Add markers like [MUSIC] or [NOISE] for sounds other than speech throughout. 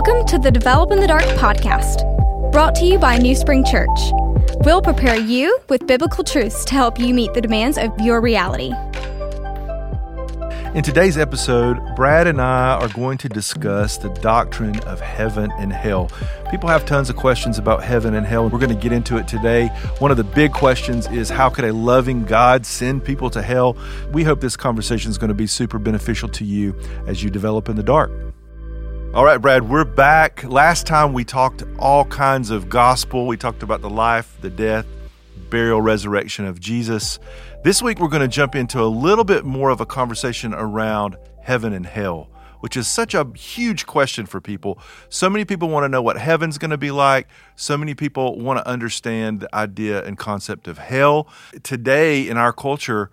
Welcome to the Develop in the Dark podcast, brought to you by NewSpring Church. We'll prepare you with biblical truths to help you meet the demands of your reality. In today's episode, Brad and I are going to discuss the doctrine of heaven and hell. People have tons of questions about heaven and hell. And we're going to get into it today. One of the big questions is how could a loving God send people to hell? We hope this conversation is going to be super beneficial to you as you develop in the dark. All right, Brad, we're back. Last time we talked all kinds of gospel. We talked about the life, the death, burial, resurrection of Jesus. This week, we're going to jump into a little bit more of a conversation around heaven and hell, which is such a huge question for people. So many people want to know what heaven's going to be like. So many people want to understand the idea and concept of hell. Today, in our culture,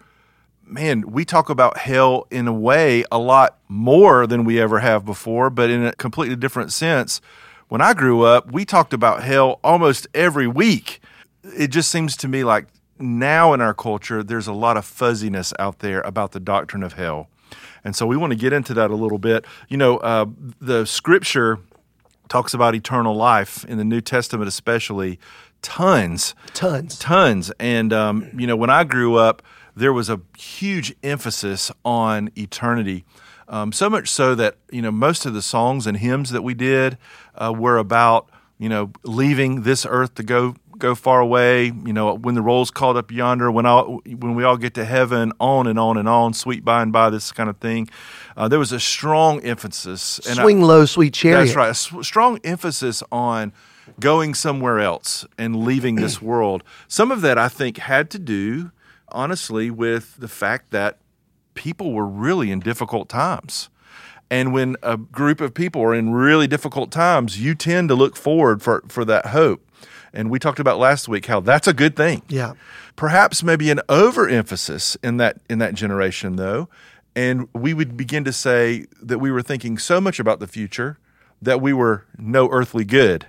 man, we talk about hell in a way a lot more than we ever have before, but in a completely different sense. When I grew up, we talked about hell almost every week. It just seems to me like now in our culture, there's a lot of fuzziness out there about the doctrine of hell. And so we want to get into that a little bit. You know, uh, the scripture talks about eternal life in the New Testament, especially tons, Tons. tons. And, um, you know, when I grew up, there was a huge emphasis on eternity. Um, so much so that, you know, most of the songs and hymns that we did uh, were about, you know, leaving this earth to go go far away. You know, when the roll's called up yonder, when all when we all get to heaven, on and on and on, sweet by and by, this kind of thing. Uh, there was a strong emphasis. And I- Swing low, sweet chariot. that's right. A strong emphasis on going somewhere else and leaving this world. Some of that, I think, had to do, honestly, with the fact that people were really in difficult times. And when a group of people are in really difficult times, you tend to look forward for, for that hope. And we talked about last week how that's a good thing Yeah. perhaps maybe an overemphasis in that in that generation though and we would begin to say that we were thinking so much about the future that we were no earthly good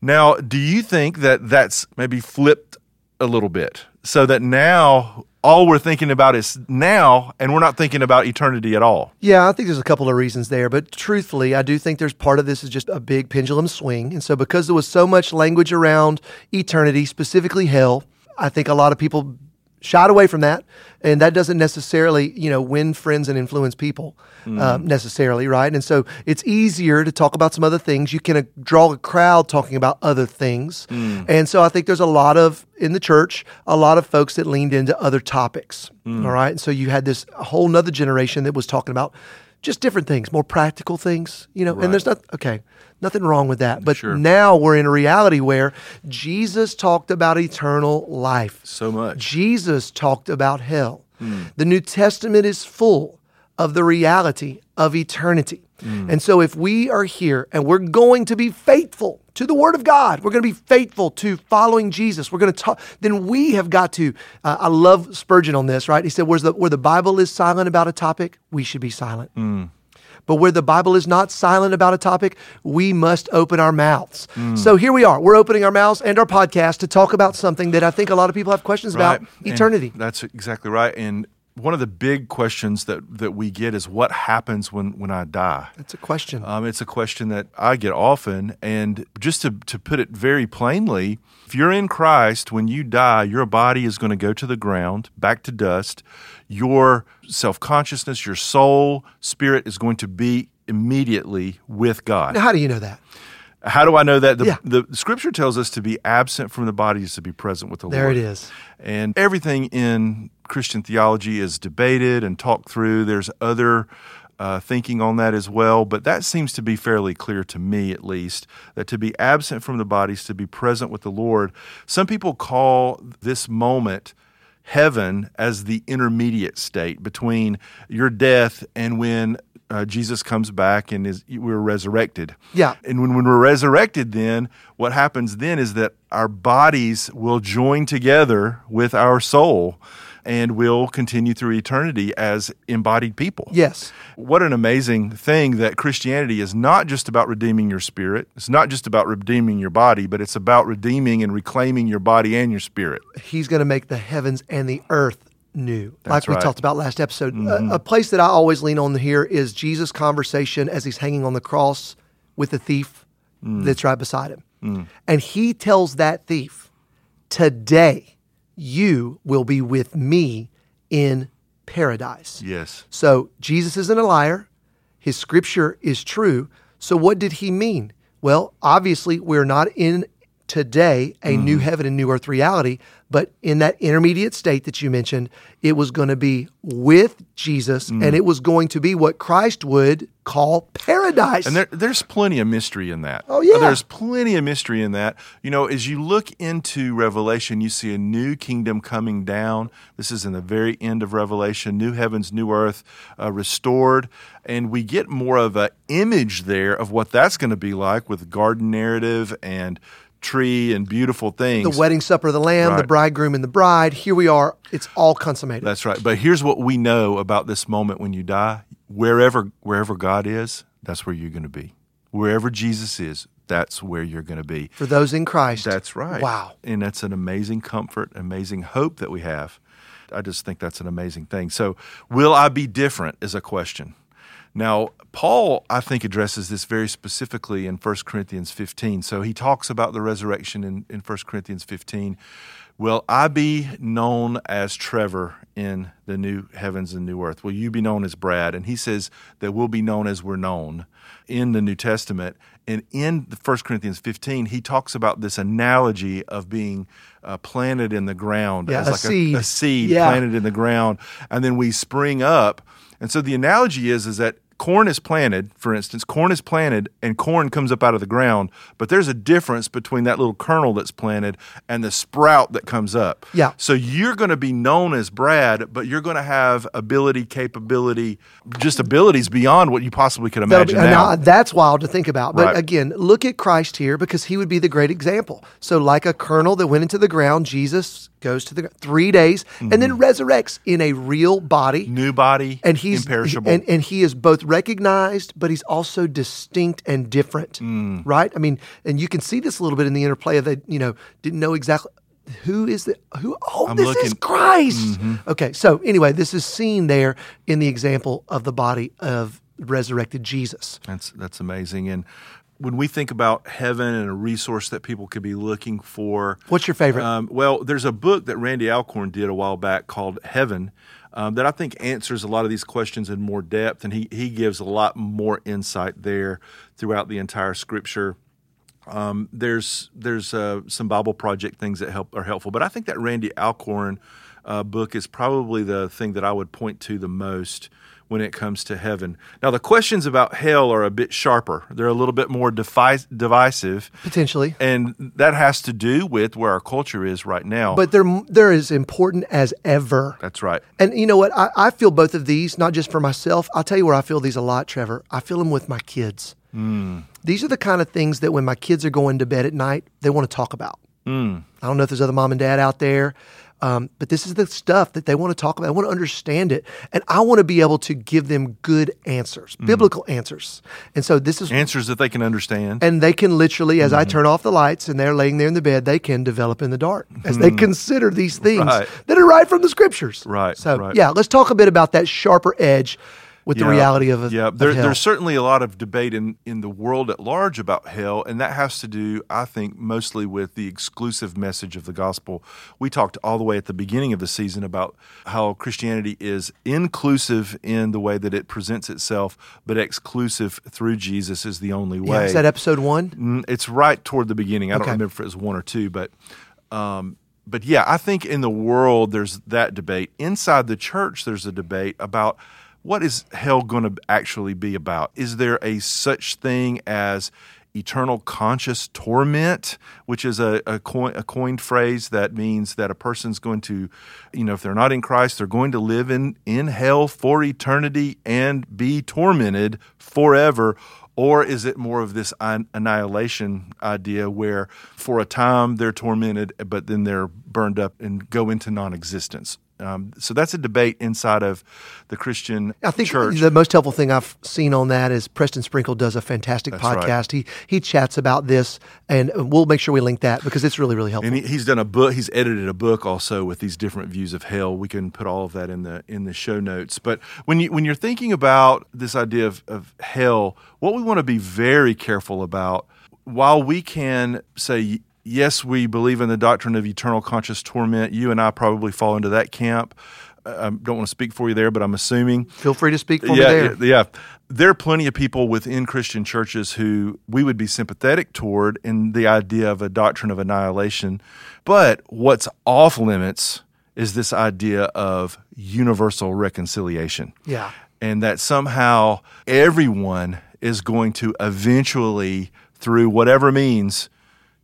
now do you think that that's maybe flipped a little bit so that now all we're thinking about is now and we're not thinking about eternity at all Yeah, I think there's a couple of reasons there, but truthfully, I do think there's part of this is just a big pendulum swing. And so, because there was so much language around eternity, specifically hell, I think a lot of people shied away from that. And that doesn't necessarily, you know, win friends and influence people um, necessarily, right? And so, it's easier to talk about some other things. You can uh, draw a crowd talking about other things. And so, I think there's a lot of, in the church, a lot of folks that leaned into other topics. All right. And so, you had this whole nother generation that was talking about just different things, more practical things, you know. And there's not okay, nothing wrong with that. But Sure. now we're in a reality where Jesus talked about eternal life. so much Jesus talked about hell. Hmm. The New Testament is full of the reality of eternity. Hmm. And so if we are here and we're going to be faithful to the word of God, we're going to be faithful to following Jesus. We're going to talk, then we have got to, uh, I love Spurgeon on this, right? He said, Where's the, where the Bible is silent about a topic, we should be silent. Hmm. But where the Bible is not silent about a topic, we must open our mouths. Mm. So here we are. We're opening our mouths and our podcast to talk about something that I think a lot of people have questions about And eternity. that's exactly right. And one of the big questions that, that we get is what happens when, when I die? It's a question. Um, it's a question that I get often. And just to, to put it very plainly, if you're in Christ, when you die, your body is going to go to the ground, back to dust. Your self consciousness, your soul, spirit is going to be immediately with God. now, how do you know that? How do I know that? The, Yeah. the scripture tells us to be absent from the body is to be present with the There Lord. There it is. And everything in Christian theology is debated and talked through. There's other uh, thinking on that as well, but that seems to be fairly clear to me, at least, that to be absent from the body is to be present with the Lord. Some people call this moment heaven as the intermediate state between your death and when uh, Jesus comes back and is we're resurrected. Yeah. And when, when we're resurrected, then what happens then is that our bodies will join together with our soul and we'll continue through eternity as embodied people. Yes. What an amazing thing that Christianity is not just about redeeming your spirit. It's not just about redeeming your body, but it's about redeeming and reclaiming your body and your spirit. He's going to make the heavens and the earth new, like That's we right. talked about last episode. A, mm-hmm. a place that I always lean on here is Jesus' conversation as he's hanging on the cross with the thief mm. that's right beside him. Mm. And he tells that thief, Today you will be with me in paradise. Yes. So Jesus isn't a liar. His scripture is true. So what did he mean? Well, obviously, we're not in today a new heaven and new earth reality, but in that intermediate state that you mentioned, it was going to be with Jesus and it was going to be what Christ would call paradise. And there, there's plenty of mystery in that. Oh, yeah. There's plenty of mystery in that. You know, as you look into Revelation, you see a new kingdom coming down. This is in the very end of Revelation new heavens, new earth uh, restored. And we get more of an image there of what that's going to be like with garden narrative and tree and beautiful things. the wedding supper of the Lamb, the bridegroom and the bride. Here we are. It's all consummated. That's right. But here's what we know about this moment when you die. Wherever wherever God is, that's where you're going to be. Wherever Jesus is, that's where you're going to be. For those in Christ. That's right. Wow. And that's an amazing comfort, amazing hope that we have. I just think that's an amazing thing. So, will I be different is a question. Now, Paul, I think, addresses this very specifically in 1 Corinthians 15. So he talks about the resurrection in, in 1 Corinthians 15. Will I be known as Trevor in the new heavens and new earth? Will you be known as Brad? And he says that we'll be known as we're known in the New Testament. And in the 1 Corinthians 15, he talks about this analogy of being uh, planted in the ground Yeah, as a like seed. a, a seed Yeah. planted in the ground, and then we spring up. And so the analogy is is that corn is planted, for instance, corn is planted and corn comes up out of the ground, but there's a difference between that little kernel that's planted and the sprout that comes up. Yeah. So you're going to be known as Brad, but you're going to have ability, capability, just abilities beyond what you possibly could That'll be- imagine now. now, that's wild to think about. But Right. again, look at Christ here because he would be the great example. So, like a kernel that went into the ground, Jesus goes to the three days and then mm-hmm. resurrects in a real body. New body, And he's imperishable. and, and he is both recognized, but he's also distinct and different, Mm. right? I mean, and you can see this a little bit in the interplay of the, you know, didn't know exactly who is the who. Oh, I'm this is looking- Mm-hmm. Christ. Okay, so anyway, this is seen there in the example of the body of resurrected Jesus. That's that's amazing. And when we think about heaven and a resource that people could be looking for, What's your favorite? Um, well, there's a book that Randy Alcorn did a while back called Heaven um, that I think answers a lot of these questions in more depth, and he he gives a lot more insight there throughout the entire Scripture. Um, there's there's uh, some Bible Project things that help are helpful, but I think that Randy Alcorn uh, book is probably the thing that I would point to the most when it comes to heaven. Now, the questions about hell are a bit sharper; they're a little bit more defi- divisive, Potentially. and that has to do with where our culture is right now. But they're they're as important as ever. that's right. And you know what? I, I feel both of these, not just for myself. I'll tell you where I feel these a lot, Trevor. I feel them with my kids. These are the kind of things that when my kids are going to bed at night, they want to talk about. I don't know if there's other mom and dad out there, um, but this is the stuff that they want to talk about. I want to understand it. And I want to be able to give them good answers, mm-hmm. biblical answers. And so this is Answers that they can understand. and they can literally, as I mm-hmm. turn off the lights and they're laying there in the bed, they can develop in the dark as they mm-hmm. consider these things Right. that are right from the scriptures. Right, So, right. yeah, let's talk a bit about that sharper edge with the reality of, yeah. There, there's certainly a lot of debate in in the world at large about hell, and that has to do, I think, mostly with the exclusive message of the gospel. We talked all the way at the beginning of the season about how Christianity is inclusive in the way that it presents itself, but exclusive through Jesus is the only yeah, way. is that episode one? Mm, It's right toward the beginning. I don't remember if it was one or two, but um, but yeah, I think in the world there's that debate. Inside the church, there's a debate about what is hell going to actually be about. Is there a such thing as eternal conscious torment, which is a, a, coin, a coined phrase that means that a person's going to, you know, if they're not in Christ, they're going to live in, in hell for eternity and be tormented forever? Or is it more of this annihilation idea where for a time they're tormented, but then they're burned up and go into non existence? Um, so that's a debate inside of the Christian I think church. the most helpful thing I've seen on that is Preston Sprinkle does a fantastic That's right. podcast. He he chats about this, and we'll make sure we link that because it's really really helpful. and he, he's done a book. He's edited a book also with these different views of hell. We can put all of that in the in the show notes. But when you when you're thinking about this idea of, of hell, what we want to be very careful about, while we can say yes, we believe in the doctrine of eternal conscious torment. You and I probably fall into that camp. Uh, I don't want to speak for you there, but I'm assuming Feel free to speak for yeah, me there. Yeah, yeah. There are plenty of people within Christian churches who we would be sympathetic toward in the idea of a doctrine of annihilation. But what's off limits is this idea of universal reconciliation. Yeah. And that somehow everyone is going to eventually, through whatever means,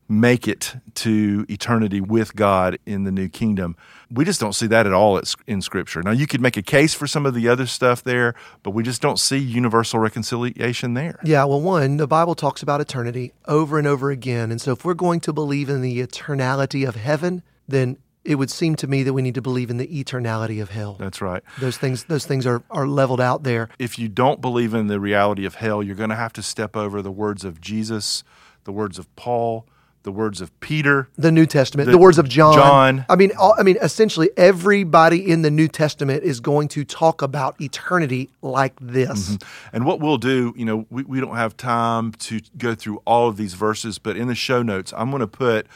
make it to eternity with God in the new kingdom. We just don't see that at all in Scripture. Now, you could make a case for some of the other stuff there, but we just don't see universal reconciliation there. Yeah, well, one, the Bible talks about eternity over and over again. And so if we're going to believe in the eternality of heaven, then it would seem to me that we need to believe in the eternality of hell. That's right. Those things those things are, are leveled out there. If you don't believe in the reality of hell, you're going to have to step over the words of Jesus, the words of Paul, the words of Peter, the New Testament, the, The- words of John. John. I mean, all, I mean, essentially, everybody in the New Testament is going to talk about eternity like this. Mm-hmm. And what we'll do, you know, we, we don't have time to go through all of these verses, but in the show notes, I'm going to put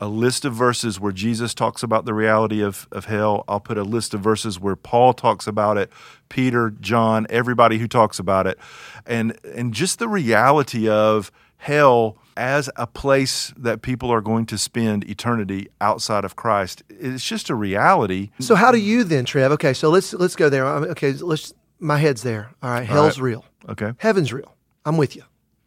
a list of verses where Jesus talks about the reality of, of hell. I'll put a list of verses where Paul talks about it, Peter, John, everybody who talks about it. And and just the reality of hell as a place that people are going to spend eternity outside of Christ. It's just a reality. So, how do you then, Trev? Okay, so let's let's go there. Okay, let's. My head's there. All right, hell's right. real. Okay. Heaven's real. I'm with you.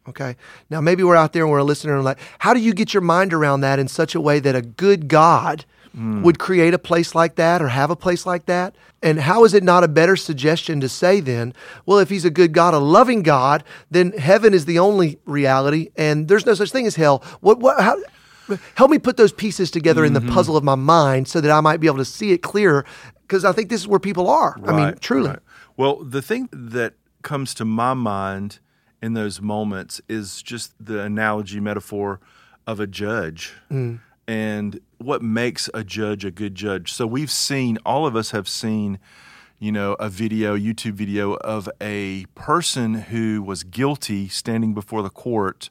Okay. Now, maybe we're out there and we're listening and like, how do you get your mind around that in such a way that a good God Hmm. would create a place like that or have a place like that? And how is it not a better suggestion to say then, well, if he's a good God, a loving God, then heaven is the only reality and there's no such thing as hell? What, what, how, help me put those pieces together in the mm-hmm. puzzle of my mind so that I might be able to see it clearer because I think this is where people are. I mean, truly. right. Well, the thing that comes to my mind in those moments is just the analogy metaphor of a judge mm. And what makes a judge a good judge. So we've seen, all of us have seen, you know, a video, YouTube video of a person who was guilty standing before the court.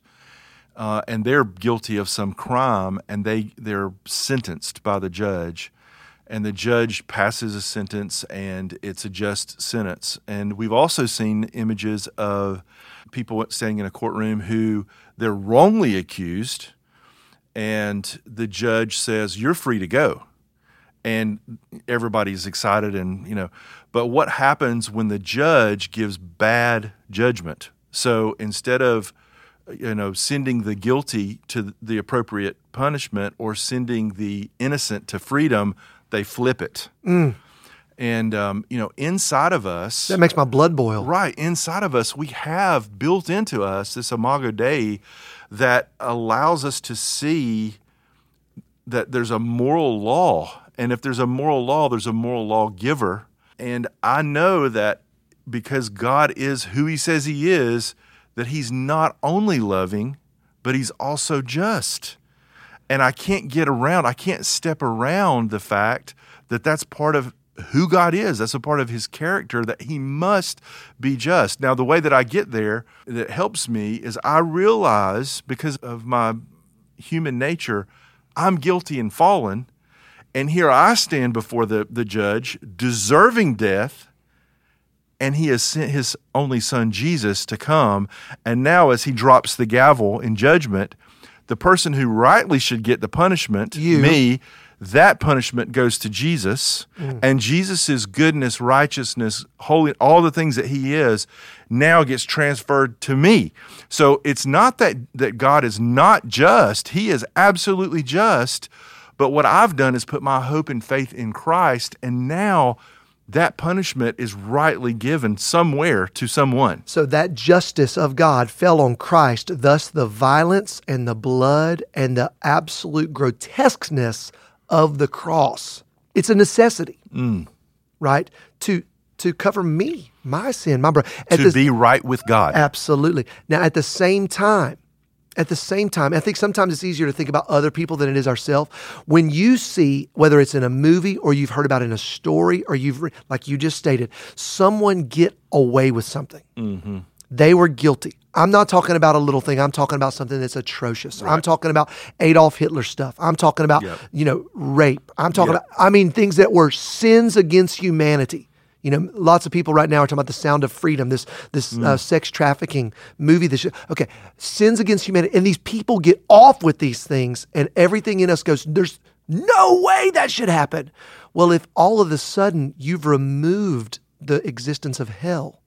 Uh, and they're guilty of some crime, and they they're sentenced by the judge, and the judge passes a sentence, and it's a just sentence. And we've also seen images of people standing in a courtroom who they're wrongly accused, and the judge says you're free to go and everybody's excited and you know but what happens when the judge gives bad judgment so instead of you know sending the guilty to the appropriate punishment or sending the innocent to freedom they flip it and um, you know inside of us That makes my blood boil. Right. Inside of us, we have built into us this imago Dei that allows us to see that there's a moral law. And if there's a moral law, there's a moral lawgiver. And I know that because God is who he says he is, that he's not only loving, but he's also just. And I can't get around, I can't step around the fact that that's part of who God is. That's a part of his character that he must be just. Now, the way that I get there that helps me is I realize because of my human nature, I'm guilty and fallen. And here I stand before the, the judge, deserving death, and he has sent his only son Jesus to come. And now, as he drops the gavel in judgment, the person who rightly should get the punishment, You. me, that punishment goes to Jesus. Mm. And Jesus' goodness, righteousness, holy, all the things that he is, now gets transferred to me. So it's not that, that God is not just, he is absolutely just. But what I've done is put my hope and faith in Christ, and now that punishment is rightly given somewhere to someone. So that justice of God fell on Christ, thus the violence and the blood and the absolute grotesqueness of the cross It's a necessity, mm. right? To to cover me, my sin, my brother. to be right with God. Absolutely. Now, at the same time, at the same time, I think sometimes it's easier to think about other people than it is ourselves. When you see, whether it's in a movie or you've heard about it in a story or you've, re- like you just stated, someone get away with something. Mm-hmm. They were guilty. I'm not talking about a little thing. I'm talking about something that's atrocious. I'm talking about Adolf Hitler stuff. I'm talking about, Yep. you know, rape. I'm talking Yep. about, I mean, things that were sins against humanity. You know, lots of people right now are talking about the Sound of Freedom, this this Mm. uh, sex trafficking movie. This okay, sins against humanity, and these people get off with these things, and everything in us goes, "There's no way that should happen." Well, if all of a sudden you've removed the existence of hell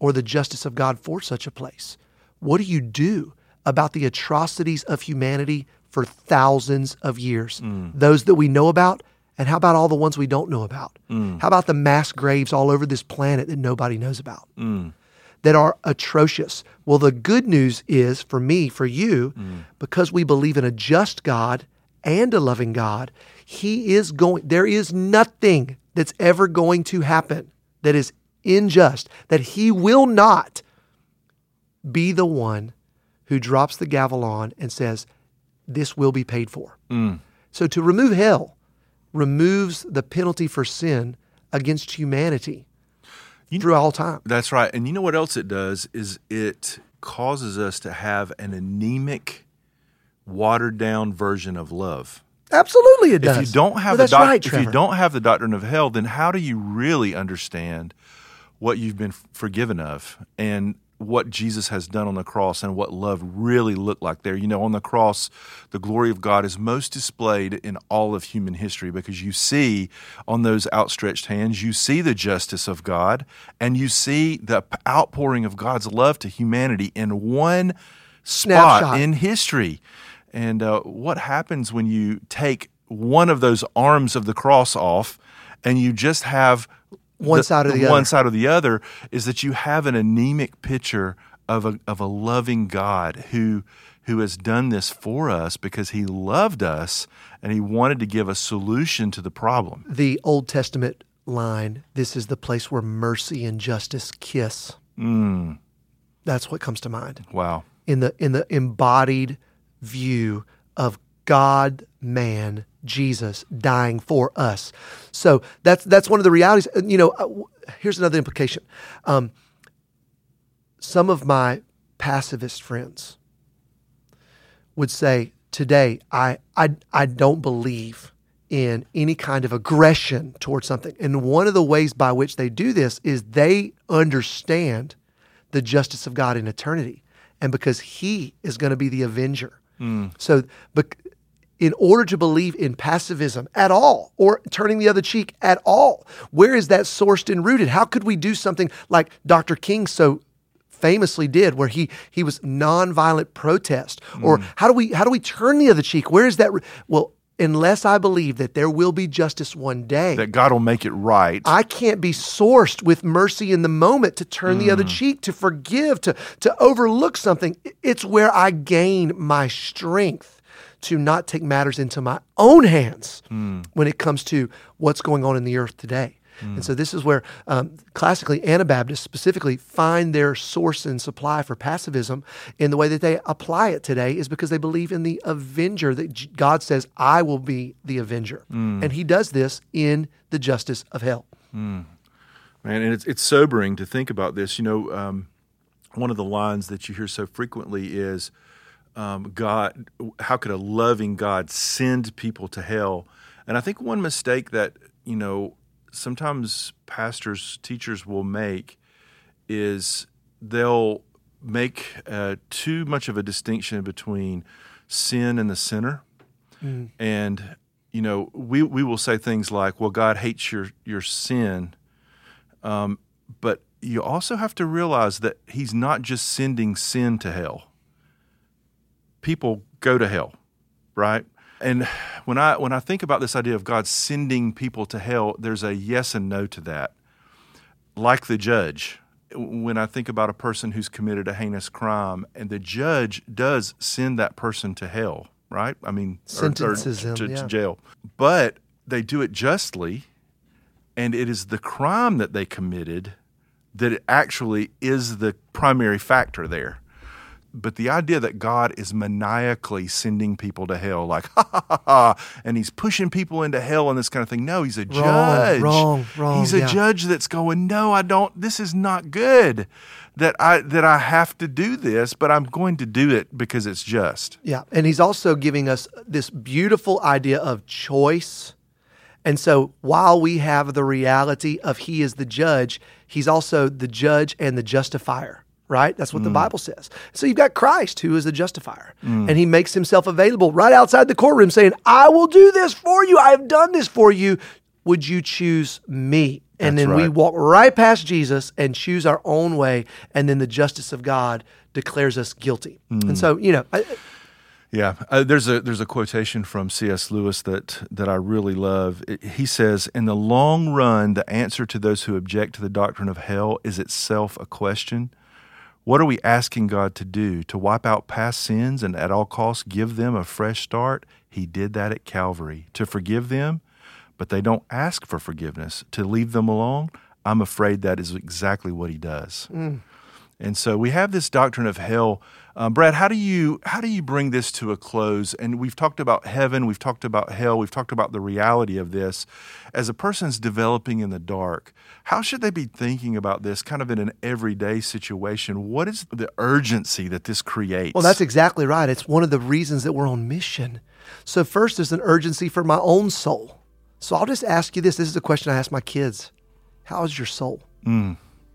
or the justice of God for such a place, what do you do about the atrocities of humanity for thousands of years? Mm. Those that we know about, and how about all the ones we don't know about? Mm. How about the mass graves all over this planet that nobody knows about? Mm. That are atrocious. Well, the good news is for me, for you, because we believe in a just God and a loving God, He is going, there is nothing that's ever going to happen that is unjust, that He will not be the one who drops the gavel on and says, This will be paid for. Mm. So to remove hell removes the penalty for sin against humanity you through all time. That's right. And you know what else it does is it causes us to have an anemic, watered down version of love. Absolutely, it does. If you don't have Well, the doc- right, if you don't have the doctrine of hell, then how do you really understand what you've been forgiven of and what Jesus has done on the cross and what love really looked like there? You know, on the cross, the glory of God is most displayed in all of human history because you see on those outstretched hands, you see the justice of God and you see the outpouring of God's love to humanity in one spot Snapshot. in history. And uh, what happens when you take one of those arms of the cross off and you just have One side or the one other. side or the other is that you have an anemic picture of a, of a loving God who who has done this for us because he loved us and he wanted to give a solution to the problem. the Old Testament line, this is the place where mercy and justice kiss. Mm. That's what comes to mind. Wow. in the in the embodied view of God man Jesus dying for us. So that's that's one of the realities. You know, uh, here's another implication. Um, some of my pacifist friends would say today, I I I don't believe in any kind of aggression towards something. And one of the ways by which they do this is they understand the justice of God in eternity. And because he is going to be the avenger. So, bec- in order to believe in pacifism at all or turning the other cheek at all, where is that sourced and rooted? How could we do something like Dr. King so famously did where he he was nonviolent protest hmm. or how do we how do we turn the other cheek where is that re- well unless i believe that there will be justice one day That God will make it right. I can't be sourced with mercy in the moment to turn the other hmm. cheek, to forgive, to, to overlook something. It's where I gain my strength to not take matters into my own hands when it comes to what's going on in the earth today. And so this is where um, classically Anabaptists specifically find their source and supply for pacifism in the way that they apply it today is because they believe in the avenger that God says, I will be the avenger. And he does this in the justice of hell. Man, and it's it's sobering to think about this. You know, um, one of the lines that you hear so frequently is, um, "God, how could a loving God send people to hell?" And I think one mistake that you know sometimes pastors, teachers will make is they'll make uh, too much of a distinction between sin and the sinner. And you know we we will say things like well god hates your your sin. Um, but you also have to realize that he's not just sending sin to hell people go to hell right? And when i when i think about this idea of god sending people to hell there's a yes and no to that. Like the judge when i think about a person who's committed a heinous crime and the judge does send that person to hell right? I mean or- or Sentences him, to, to jail. But they do it justly, and it is the crime that they committed that actually is the primary factor there. But the idea that God is maniacally sending people to hell, like, [LAUGHS] ha ha ha ha, and he's pushing people into hell and this kind of thing. No, he's a Wrong, judge. wrong, wrong, He's a yeah. judge that's going, no, I don't, this is not good that I, that I have to do this, but I'm going to do it because it's just. Yeah. And he's also giving us this beautiful idea of choice. And so while we have the reality of he is the judge, he's also the judge and the justifier, right? That's what the mm. Bible says. So you've got Christ who is the justifier. Mm. And he makes himself available right outside the courtroom saying, I will do this for you. I have done this for you. Would you choose me? And That's then we walk right past Jesus and choose our own way. And then the justice of God declares us guilty. And mm. so, you know, I, Yeah, uh, there's a there's a quotation from C.S. Lewis that that I really love. It- he says, "In the long run, the answer to those who object to the doctrine of hell is itself a question: What are we asking God to do? To wipe out past sins and at all costs give them a fresh start? He did that at Calvary. To forgive them, but they don't ask for forgiveness. To leave them alone, I'm afraid that is exactly what He does." Mm. And so we have this doctrine of hell. Um, Brad, how do you how do you bring this to a close? And we've talked about heaven, we've talked about hell, we've talked about the reality of this. As a person's developing in the dark, how should they be thinking about this kind of in an everyday situation? What is the urgency that this creates? Well, that's exactly right. It's one of the reasons that we're on mission. So, first, there's an urgency for my own soul. So, I'll just ask you this. This is a question I ask my kids How is your soul?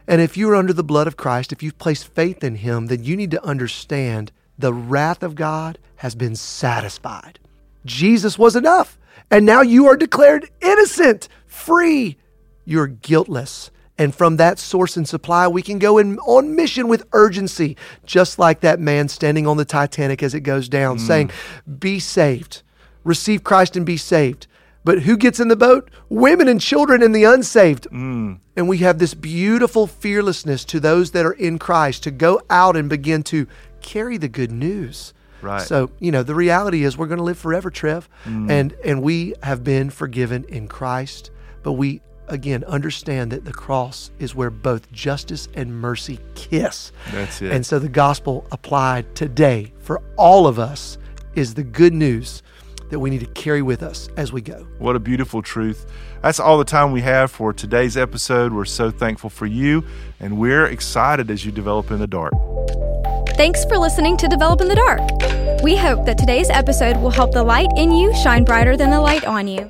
And if you're under the blood of Christ, if you've placed faith in Him, then you need to understand the wrath of God has been satisfied. Jesus was enough. And now you are declared innocent, free. You're guiltless. And from that source and supply, we can go in on mission with urgency, just like that man standing on the Titanic as it goes down, mm. saying, Be saved, receive Christ and be saved. But who gets in the boat? Women and children and the unsaved. Mm. And we have this beautiful fearlessness to those that are in Christ to go out and begin to carry the good news. Right. So, you know, the reality is we're going to live forever, Trev. Mm. And and we have been forgiven in Christ, but we again understand that the cross is where both justice and mercy kiss. That's it. And so the gospel applied today for all of us is the good news that we need to carry with us as we go. What a beautiful truth. That's all the time we have for today's episode. We're so thankful for you, and we're excited as you develop in the dark. Thanks for listening to Develop in the Dark. We hope that today's episode will help the light in you shine brighter than the light on you.